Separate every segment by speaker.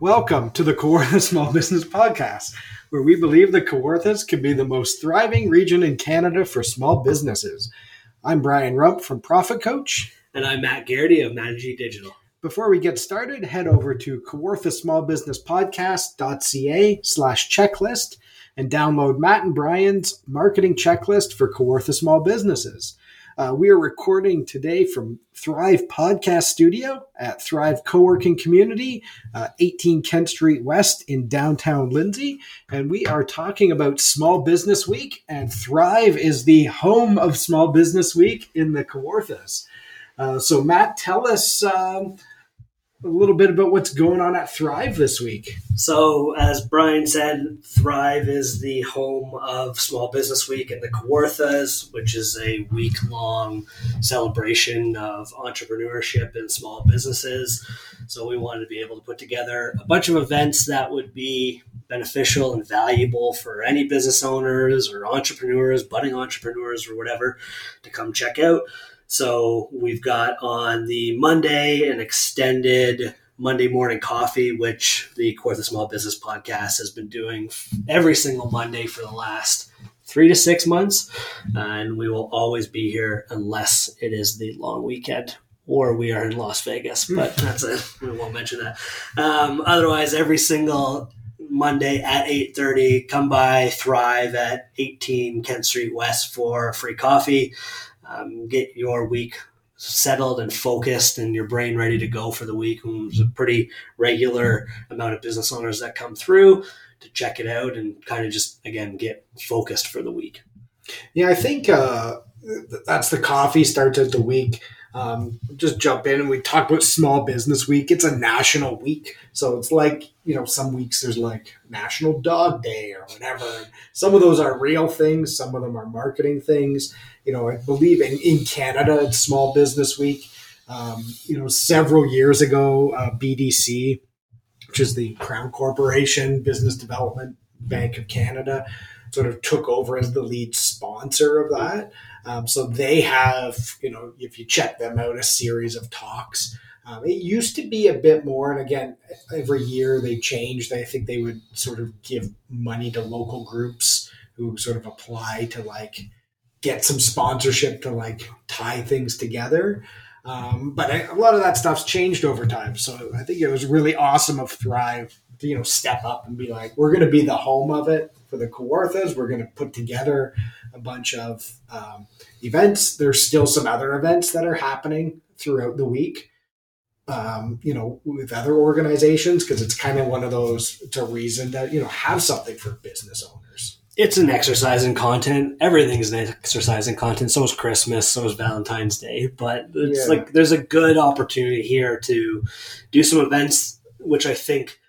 Speaker 1: Welcome to the Kawartha Small Business Podcast, where we believe the Kawarthas can be the most thriving region in Canada for small businesses. I'm Brian Rump from Profit Coach.
Speaker 2: And I'm Matt Geraghty of Matty G Digital.
Speaker 1: Before we get started, head over to kawarthasmallbusinesspodcast.ca slash checklist and download Matt and Brian's marketing checklist for Kawartha small businesses. Uh, we are recording today from Thrive Podcast Studio at Thrive Co-working Community, uh, 18 Kent Street West in downtown Lindsay, and we are talking about Small Business Week. And Thrive is the home of Small Business Week in the Kawarthas. Uh, so, Matt, tell us um, a little bit about what's going on at Thrive this week.
Speaker 2: So, as Brian said, Thrive is the home of Small Business Week and the Kawarthas, which is a week long celebration of entrepreneurship and small businesses. So, we wanted to be able to put together a bunch of events that would be beneficial and valuable for any business owners or entrepreneurs, budding entrepreneurs, or whatever to come check out. So we've got on the Monday an extended Monday morning coffee, which the Kawartha Small Business Podcast has been doing every single Monday for the last three to six months. and we will always be here unless it is the long weekend or we are in Las Vegas, but that's it. We won't mention that. Um, otherwise, every single Monday at 8.30, come by Thrive at 18 Kent Street West for free coffee um, get your week settled and focused and your brain ready to go for the week. And there's a pretty regular amount of business owners that come through to check it out and kind of just, again, get focused for the week.
Speaker 1: Yeah, I think uh, that's the coffee starts out the week. Um, just jump in and we talk about small business week. It's a national week. So it's like, you know, some weeks there's like National Dog Day or whatever. Some of those are real things, some of them are marketing things you know, I believe in, in Canada, it's Small Business Week. Um, you know, several years ago, uh, BDC, which is the Crown Corporation Business Development Bank of Canada, sort of took over as the lead sponsor of that. Um, so they have, you know, if you check them out, a series of talks. Um, it used to be a bit more, and again, every year they changed. I think they would sort of give money to local groups who sort of apply to like get some sponsorship to like tie things together. Um, but I, a lot of that stuff's changed over time. So I think it was really awesome of Thrive to, you know, step up and be like, we're going to be the home of it for the Kawarthas. We're going to put together a bunch of um, events. There's still some other events that are happening throughout the week. Um, you know, with other organizations, because it's kind of one of those, to reason that, you know, have something for business owners
Speaker 2: it's an exercise in content. Everything's an exercise in content. So is Christmas. So is Valentine's Day. But it's yeah. like there's a good opportunity here to do some events, which I think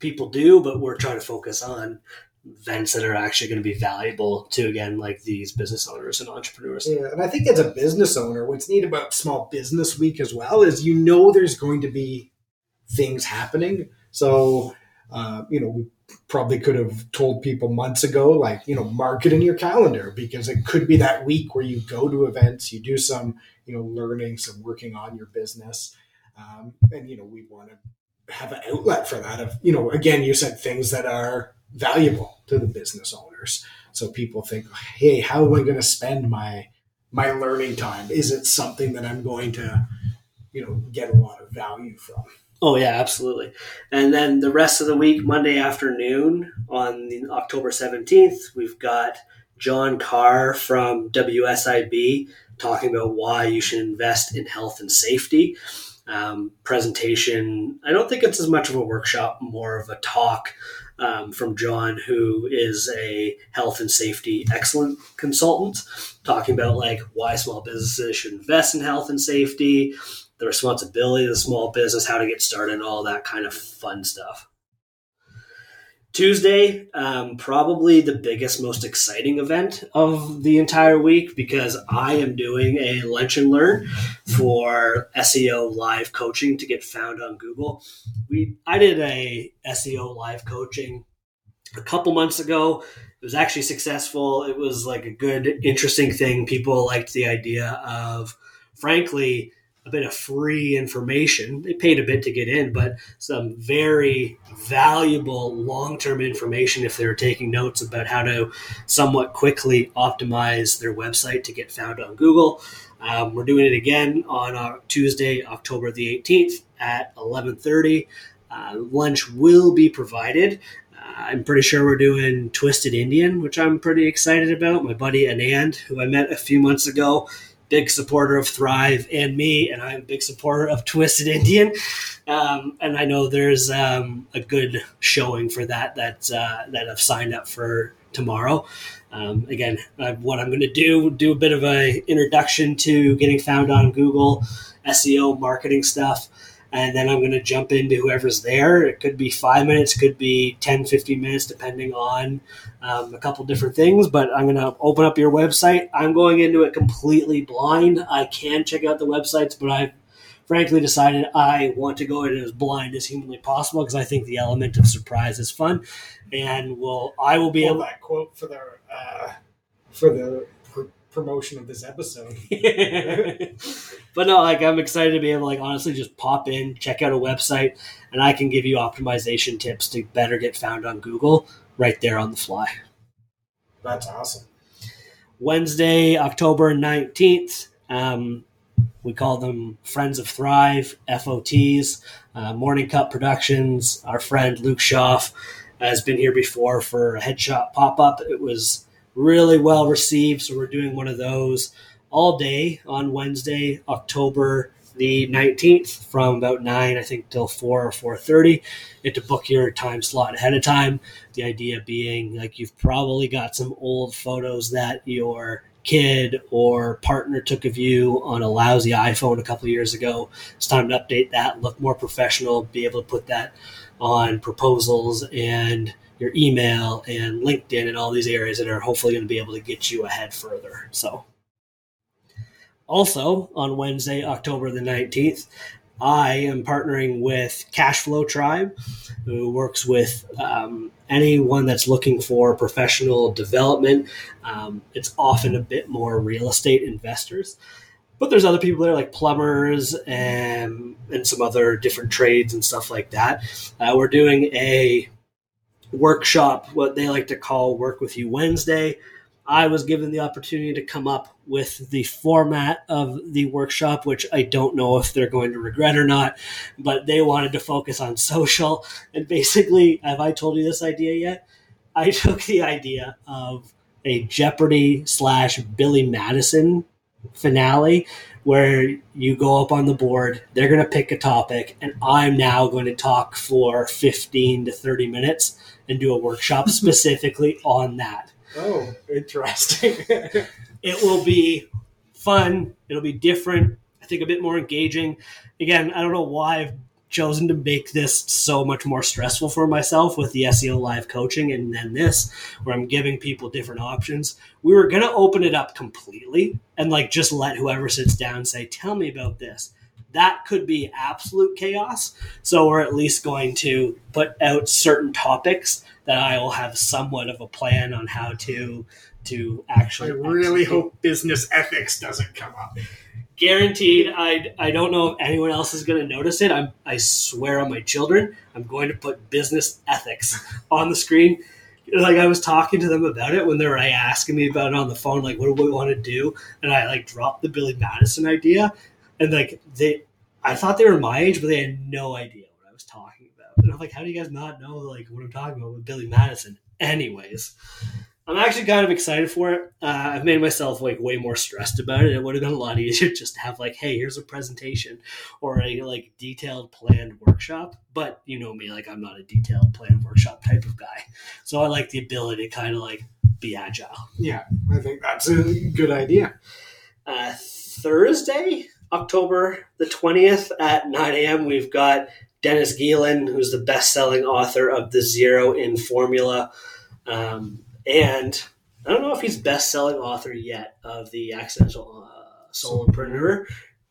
Speaker 2: people do, but we're trying to focus on events that are actually going to be valuable to again like these business owners and entrepreneurs.
Speaker 1: Yeah, and I think as a business owner, what's neat about Small Business Week as well is you know there's going to be things happening. So uh, you know, we probably could have told people months ago, like, you know, mark it in your calendar because it could be that week where you go to events, you do some, you know, learning, some working on your business. Um, and, you know, we want to have an outlet for that. Of, you know, again, you said things that are valuable to the business owners. So people think, hey, how am I going to spend my my learning time? Is it something that I'm going to, you know, get a lot of value from?
Speaker 2: Oh yeah, absolutely. And then the rest of the week, Monday afternoon on October seventeenth, we've got John Carr from WSIB talking about why you should invest in health and safety. Um, presentation. I don't think it's as much of a workshop, more of a talk um, from John, who is a health and safety excellent consultant, talking about like why small businesses should invest in health and safety, the responsibility of the small business, how to get started, and all that kind of fun stuff. Tuesday, um, probably the biggest, most exciting event of the entire week because I am doing a lunch and learn for SEO live coaching to get found on Google. We I did a SEO live coaching a couple months ago. It was actually successful. It was like a good, interesting thing. People liked the idea of, frankly, a bit of free information. They paid a bit to get in, but some very valuable long term information if they're taking notes about how to somewhat quickly optimize their website to get found on Google. Um, we're doing it again on uh, Tuesday, October the 18th at 11:30. Uh, lunch will be provided. Uh, I'm pretty sure we're doing Twisted Indian, which I'm pretty excited about. My buddy Anand, who I met a few months ago, big supporter of Thrive and me, and I'm a big supporter of Twisted Indian. Um, and I know there's um, a good showing for that that uh, that I've signed up for tomorrow. Um, again, what I'm going to do do a bit of a introduction to getting found on Google, SEO, marketing stuff and then I'm going to jump into whoever's there. It could be five minutes, could be 10, 15 minutes, depending on um, a couple different things. But I'm going to open up your website. I'm going into it completely blind. I can check out the websites, but I've frankly decided I want to go in as blind as humanly possible because I think the element of surprise is fun. And will I will be able
Speaker 1: that quote for the uh, for the promotion of this episode.
Speaker 2: but no, like I'm excited to be able to like honestly just pop in, check out a website, and I can give you optimization tips to better get found on Google right there on the fly.
Speaker 1: That's awesome.
Speaker 2: Wednesday, October 19th. Um, we call them Friends of Thrive, FOTs, uh, Morning Cup Productions. Our friend Luke Schaff has been here before for a headshot pop up. It was really well received, so we're doing one of those all day on Wednesday, October the 19th from about 9 i think till 4 or 4.30 you have to book your time slot ahead of time. The idea being like you've probably got some old photos that your kid or partner took of you on a lousy iphone a couple years ago. It's time to update that look more professional be able to put that on proposals and your email and linkedin and all these areas that are hopefully going to be able to get you ahead further so also, on Wednesday, October the 19th, I am partnering with Cashflow Tribe, who works with um, anyone that's looking for professional development. Um, it's often a bit more real estate investors, but there's other people there like plumbers and, and some other different trades and stuff like that. Uh, we're doing a workshop, what they like to call Work With You Wednesday. I was given the opportunity to come up with the format of the workshop, which I don't know if they're going to regret or not, but they wanted to focus on social. And basically, have I told you this idea yet? I took the idea of a Jeopardy slash Billy Madison finale where you go up on the board, they're going to pick a topic, and I'm now going to talk for 15 to 30 minutes and do a workshop specifically on that.
Speaker 1: Oh, interesting.
Speaker 2: It will be fun. It'll be different. I think a bit more engaging. Again, I don't know why I've chosen to make this so much more stressful for myself with the SEO live coaching and then this, where I'm giving people different options. We were going to open it up completely and like just let whoever sits down say, Tell me about this. That could be absolute chaos. So we're at least going to put out certain topics that I will have somewhat of a plan on how to to actually I
Speaker 1: really
Speaker 2: execute.
Speaker 1: hope business ethics doesn't come up.
Speaker 2: Guaranteed I, I don't know if anyone else is going to notice it. I'm, i swear on my children i'm going to put business ethics on the screen. Like i was talking to them about it when they were like, asking me about it on the phone like what do we want to do? And i like dropped the billy madison idea. And like they i thought they were my age but they had no idea what i was talking about. And i'm like how do you guys not know like what i'm talking about with billy madison? Anyways I'm actually kind of excited for it. Uh, I've made myself like way more stressed about it. It would have been a lot easier just to have like, hey, here's a presentation or a like detailed planned workshop. But you know me, like I'm not a detailed planned workshop type of guy. So I like the ability to kind of like be agile.
Speaker 1: Yeah, I think that's a good idea.
Speaker 2: Uh, Thursday, October the 20th at 9 a.m., we've got Dennis Geelan, who's the best selling author of The Zero in Formula. Um, and I don't know if he's best selling author yet of The Accidental uh, Solopreneur.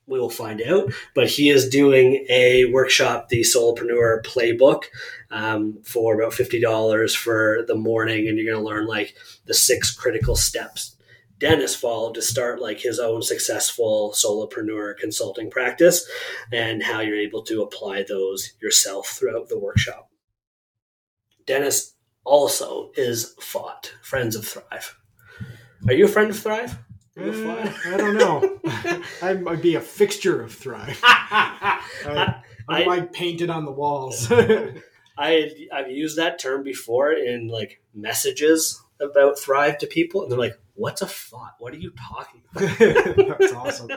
Speaker 2: We will find out. But he is doing a workshop, the Solopreneur Playbook, um, for about $50 for the morning. And you're going to learn like the six critical steps Dennis followed to start like his own successful solopreneur consulting practice and how you're able to apply those yourself throughout the workshop. Dennis also is fought Friends of Thrive. Are you a friend of Thrive?
Speaker 1: Uh, I don't know. I might be a fixture of Thrive. I, I, I might paint it on the walls.
Speaker 2: I I've used that term before in like messages about Thrive to people, and they're like, "What's a thought? What are you talking
Speaker 1: about?" That's awesome.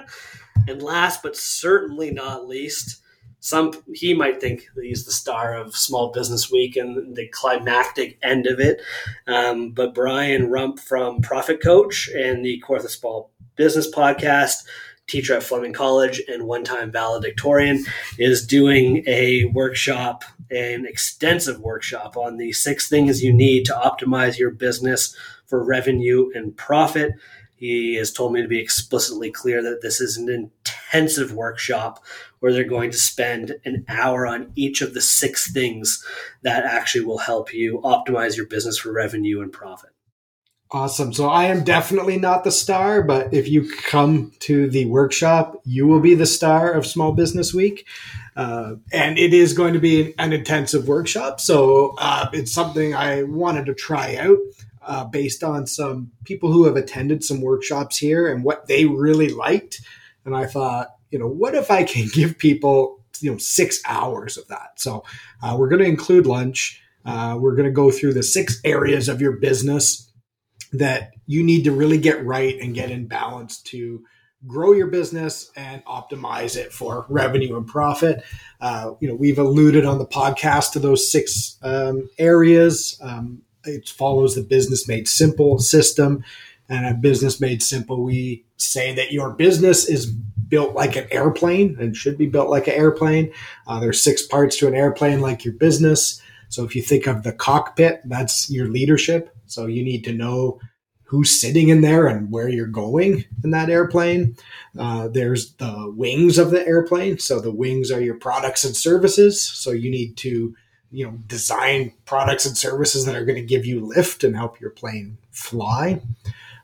Speaker 2: and last but certainly not least, some he might think he's the star of Small Business Week and the climactic end of it. Um, but Brian Rump from Profit Coach and the Kawartha Small Business Podcast teacher at Fleming College and one time valedictorian, is doing a workshop, an extensive workshop on the six things you need to optimize your business for revenue and profit. He has told me to be explicitly clear that this is an intensive workshop where they're going to spend an hour on each of the six things that actually will help you optimize your business for revenue and profit.
Speaker 1: Awesome. So I am definitely not the star, but if you come to the workshop, you will be the star of Small Business Week. Uh, and it is going to be an intensive workshop. So uh, it's something I wanted to try out uh, based on some people who have attended some workshops here and what they really liked. And I thought, you know, what if I can give people, you know, six hours of that? So uh, we're going to include lunch. Uh, we're going to go through the six areas of your business that you need to really get right and get in balance to grow your business and optimize it for revenue and profit. Uh, you know, we've alluded on the podcast to those six um, areas. Um, it follows the business made simple system. And a business made simple, we say that your business is built like an airplane and should be built like an airplane. Uh, there's six parts to an airplane, like your business. So if you think of the cockpit, that's your leadership. So you need to know who's sitting in there and where you're going in that airplane. Uh, there's the wings of the airplane. So the wings are your products and services. So you need to, you know, design products and services that are going to give you lift and help your plane fly.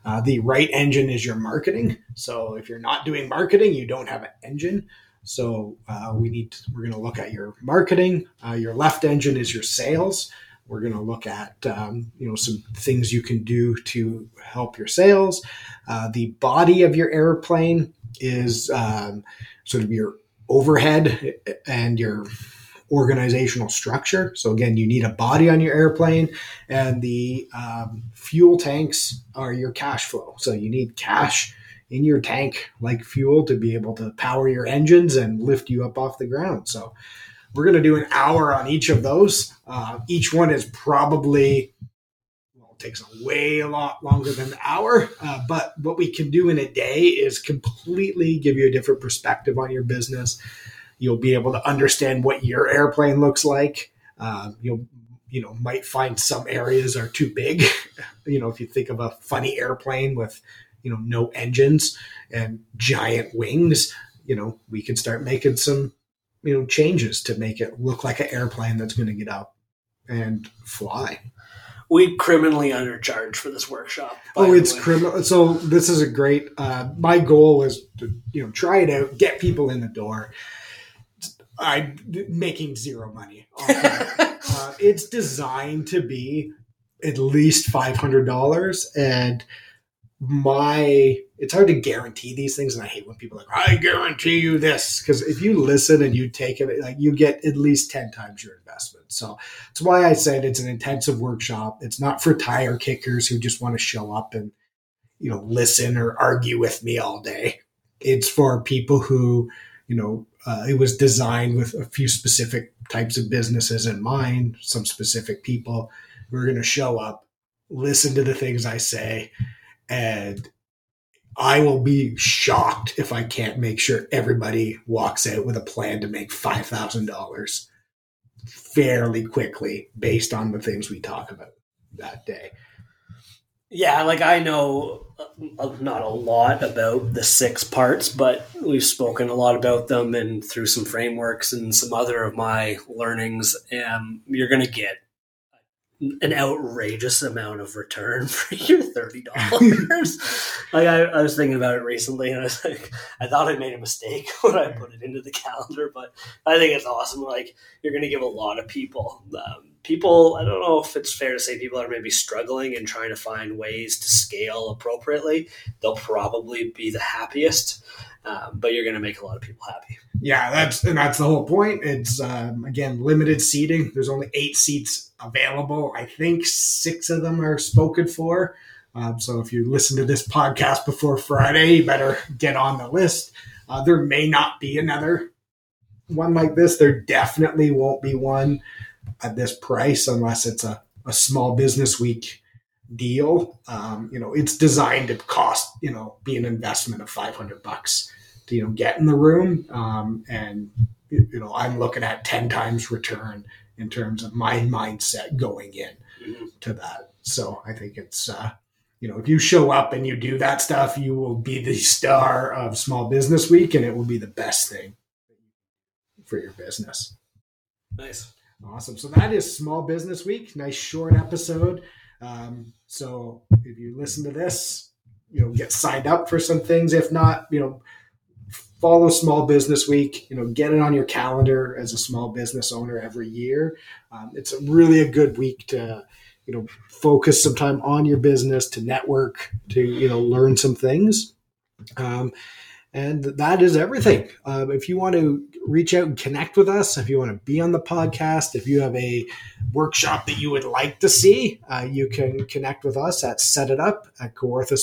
Speaker 1: Uh, the right engine is your marketing. So if you're not doing marketing, you don't have an engine. So uh, we need to, we're going to look at your marketing. Uh, your left engine is your sales. We're going to look at um, you know some things you can do to help your sales. Uh, the body of your airplane is um, sort of your overhead and your organizational structure. So again, you need a body on your airplane, and the um, fuel tanks are your cash flow. So you need cash in your tank like fuel to be able to power your engines and lift you up off the ground. So we're going to do an hour on each of those. Uh, each one is probably takes a way a lot longer than an hour. Uh, but what we can do in a day is completely give you a different perspective on your business. You'll be able to understand what your airplane looks like. Uh, you'll you know might find some areas are too big. you know if you think of a funny airplane with you know no engines and giant wings, you know we can start making some you know changes to make it look like an airplane that's going to get up and fly.
Speaker 2: We criminally undercharge for this workshop.
Speaker 1: Oh, it's criminal. So this is a great. Uh, my goal was to you know try it out, get people in the door. I'm making zero money. uh, it's designed to be at least five hundred dollars, and my it's hard to guarantee these things and i hate when people are like i guarantee you this because if you listen and you take it like you get at least 10 times your investment. So that's why i said it's an intensive workshop. It's not for tire kickers who just want to show up and you know listen or argue with me all day. It's for people who you know uh, it was designed with a few specific types of businesses in mind some specific people who are going to show up listen to the things i say and I will be shocked if I can't make sure everybody walks out with a plan to make $5,000 fairly quickly based on the things we talk about that day.
Speaker 2: Yeah, like I know not a lot about the six parts, but we've spoken a lot about them and through some frameworks and some other of my learnings. And you're going to get an outrageous amount of return for your thirty dollars. like I, I, was thinking about it recently, and I was like, I thought I made a mistake when I put it into the calendar, but I think it's awesome. Like you're going to give a lot of people. Um, people, I don't know if it's fair to say people are maybe struggling and trying to find ways to scale appropriately. They'll probably be the happiest, um, but you're going to make a lot of people happy.
Speaker 1: Yeah, that's and that's the whole point. It's um, again limited seating. There's only eight seats available. I think six of them are spoken for. Um, so if you listen to this podcast before Friday, you better get on the list. Uh, there may not be another one like this. There definitely won't be one at this price unless it's a, a small business week deal. Um, you know, it's designed to cost, you know, be an investment of 500 bucks to, you know, get in the room. Um, and, you know, I'm looking at 10 times return in terms of my mindset going in to that. So I think it's, uh, you know, if you show up and you do that stuff, you will be the star of Small Business Week and it will be the best thing for your business.
Speaker 2: Nice.
Speaker 1: Awesome. So that is Small Business Week. Nice short episode. Um, so if you listen to this, you know, get signed up for some things. If not, you know, follow Small Business Week. You know, get it on your calendar as a small business owner every year. Um, it's a really a good week to, you know, focus some time on your business, to network, to you know, learn some things. Um, and that is everything. Uh, if you want to reach out and connect with us, if you want to be on the podcast, if you have a workshop that you would like to see, uh, you can connect with us at set it up at Kawartha.